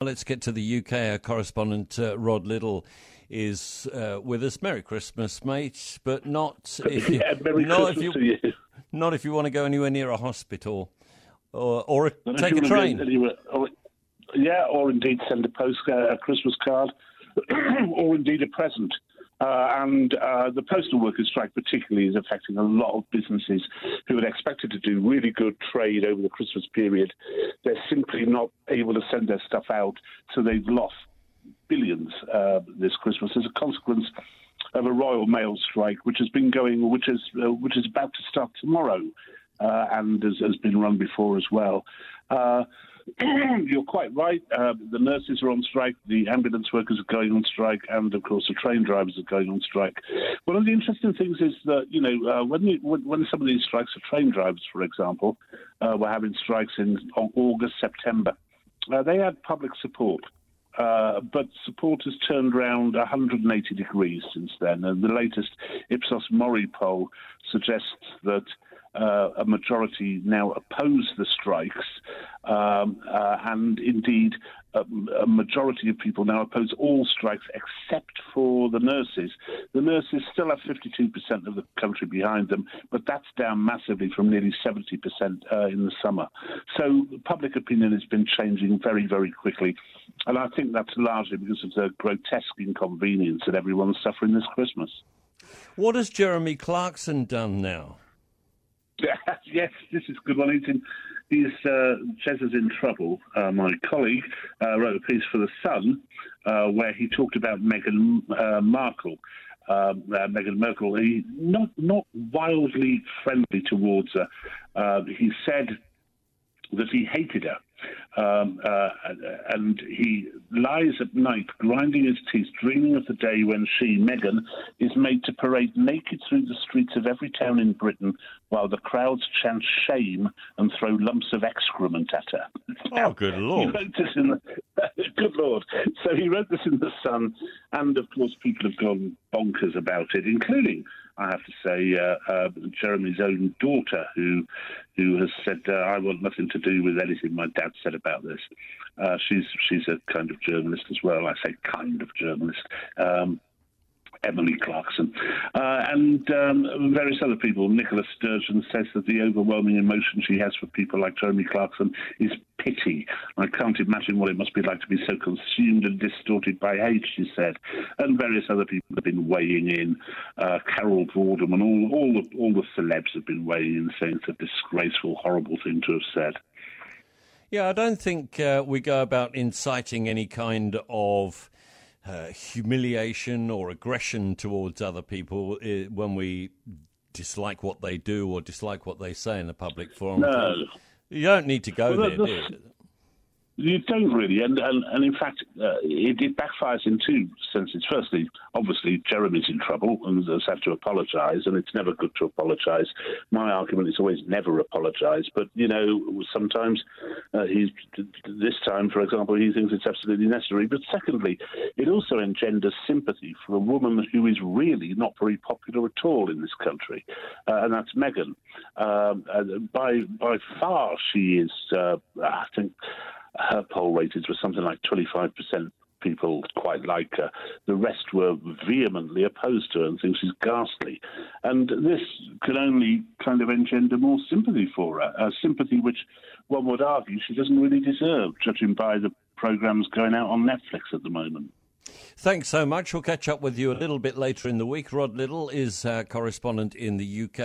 Let's get to the UK. Our correspondent uh, Rod Liddle is uh, with us. Merry Christmas, mate, but not if you, yeah, not if you, you. not if you want to go anywhere near a hospital or or a, take a train. anywhere- or- yeah, or indeed send a post uh, a Christmas card, or indeed a present. Uh, and uh, the postal workers' strike, particularly, is affecting a lot of businesses who had expected to do really good trade over the Christmas period. They're simply not able to send their stuff out, so they've lost billions uh, this Christmas as a consequence of a Royal Mail strike, which has been going, which is uh, which is about to start tomorrow, uh, and has, has been run before as well. You're quite right. Uh, the nurses are on strike, the ambulance workers are going on strike, and of course the train drivers are going on strike. One of the interesting things is that you know uh, when, you, when when some of these strikes are train drivers, for example, uh, were having strikes in August, September, uh, they had public support. Uh, but support has turned around 180 degrees since then. And the latest Ipsos Mori poll suggests that uh, a majority now oppose the strikes, um, uh, and indeed a, a majority of people now oppose all strikes except for the nurses. The nurses still have 52% of the country behind them, but that's down massively from nearly 70% uh, in the summer. So public opinion has been changing very, very quickly, and I think that's largely because of the grotesque inconvenience that everyone's suffering this Christmas. What has Jeremy Clarkson done now? yes, this is good one. He's in, he's uh, Jez is in trouble. Uh, my colleague uh, wrote a piece for the Sun uh, where he talked about Meghan uh, Markle. Um, uh, Meghan Markle, he not not wildly friendly towards her. He said that he hated her. Um, and he lies at night, grinding his teeth, dreaming of the day when she, Meghan, is made to parade naked through the streets of every town in Britain while the crowds chant shame and throw lumps of excrement at her. Oh, good lord! in the, good lord. So he wrote this in the Sun, and of course people have gone bonkers about it, including, I have to say, uh, uh, Jeremy's own daughter, who who has said, uh, "I want nothing to do with anything my dad said about this." Uh, she's she's a kind of journalist as well. I say kind of journalist. Um, Emily Clarkson, uh, and um, various other people. Nicola Sturgeon says that the overwhelming emotion she has for people like Jeremy Clarkson is pity. I can't imagine what it must be like to be so consumed and distorted by hate, she said. And various other people have been weighing in. Uh, Carol Vorderman, and all, all, the, all the celebs have been weighing in, saying it's a disgraceful, horrible thing to have said. Yeah, I don't think uh, we go about inciting any kind of uh, humiliation or aggression towards other people uh, when we dislike what they do or dislike what they say in a public forum. No. You don't need to go Well, there, do you? Don't really, and and, and in fact, uh, it, it backfires in two senses. Firstly, obviously, Jeremy's in trouble and has had to apologise, and it's never good to apologise. My argument is always never apologise, but you know, sometimes uh, he's this time, for example, he thinks it's absolutely necessary. But secondly, it also engenders sympathy for a woman who is really not very popular at all in this country, uh, and that's Meghan. Um, by by far, she is. Uh, I think her poll ratings were something like 25% people quite like her. The rest were vehemently opposed to her and think she's ghastly. And this can only kind of engender more sympathy for her, a sympathy which one would argue she doesn't really deserve, judging by the programmes going out on Netflix at the moment. Thanks so much. We'll catch up with you a little bit later in the week. Rod Liddle is correspondent in the UK.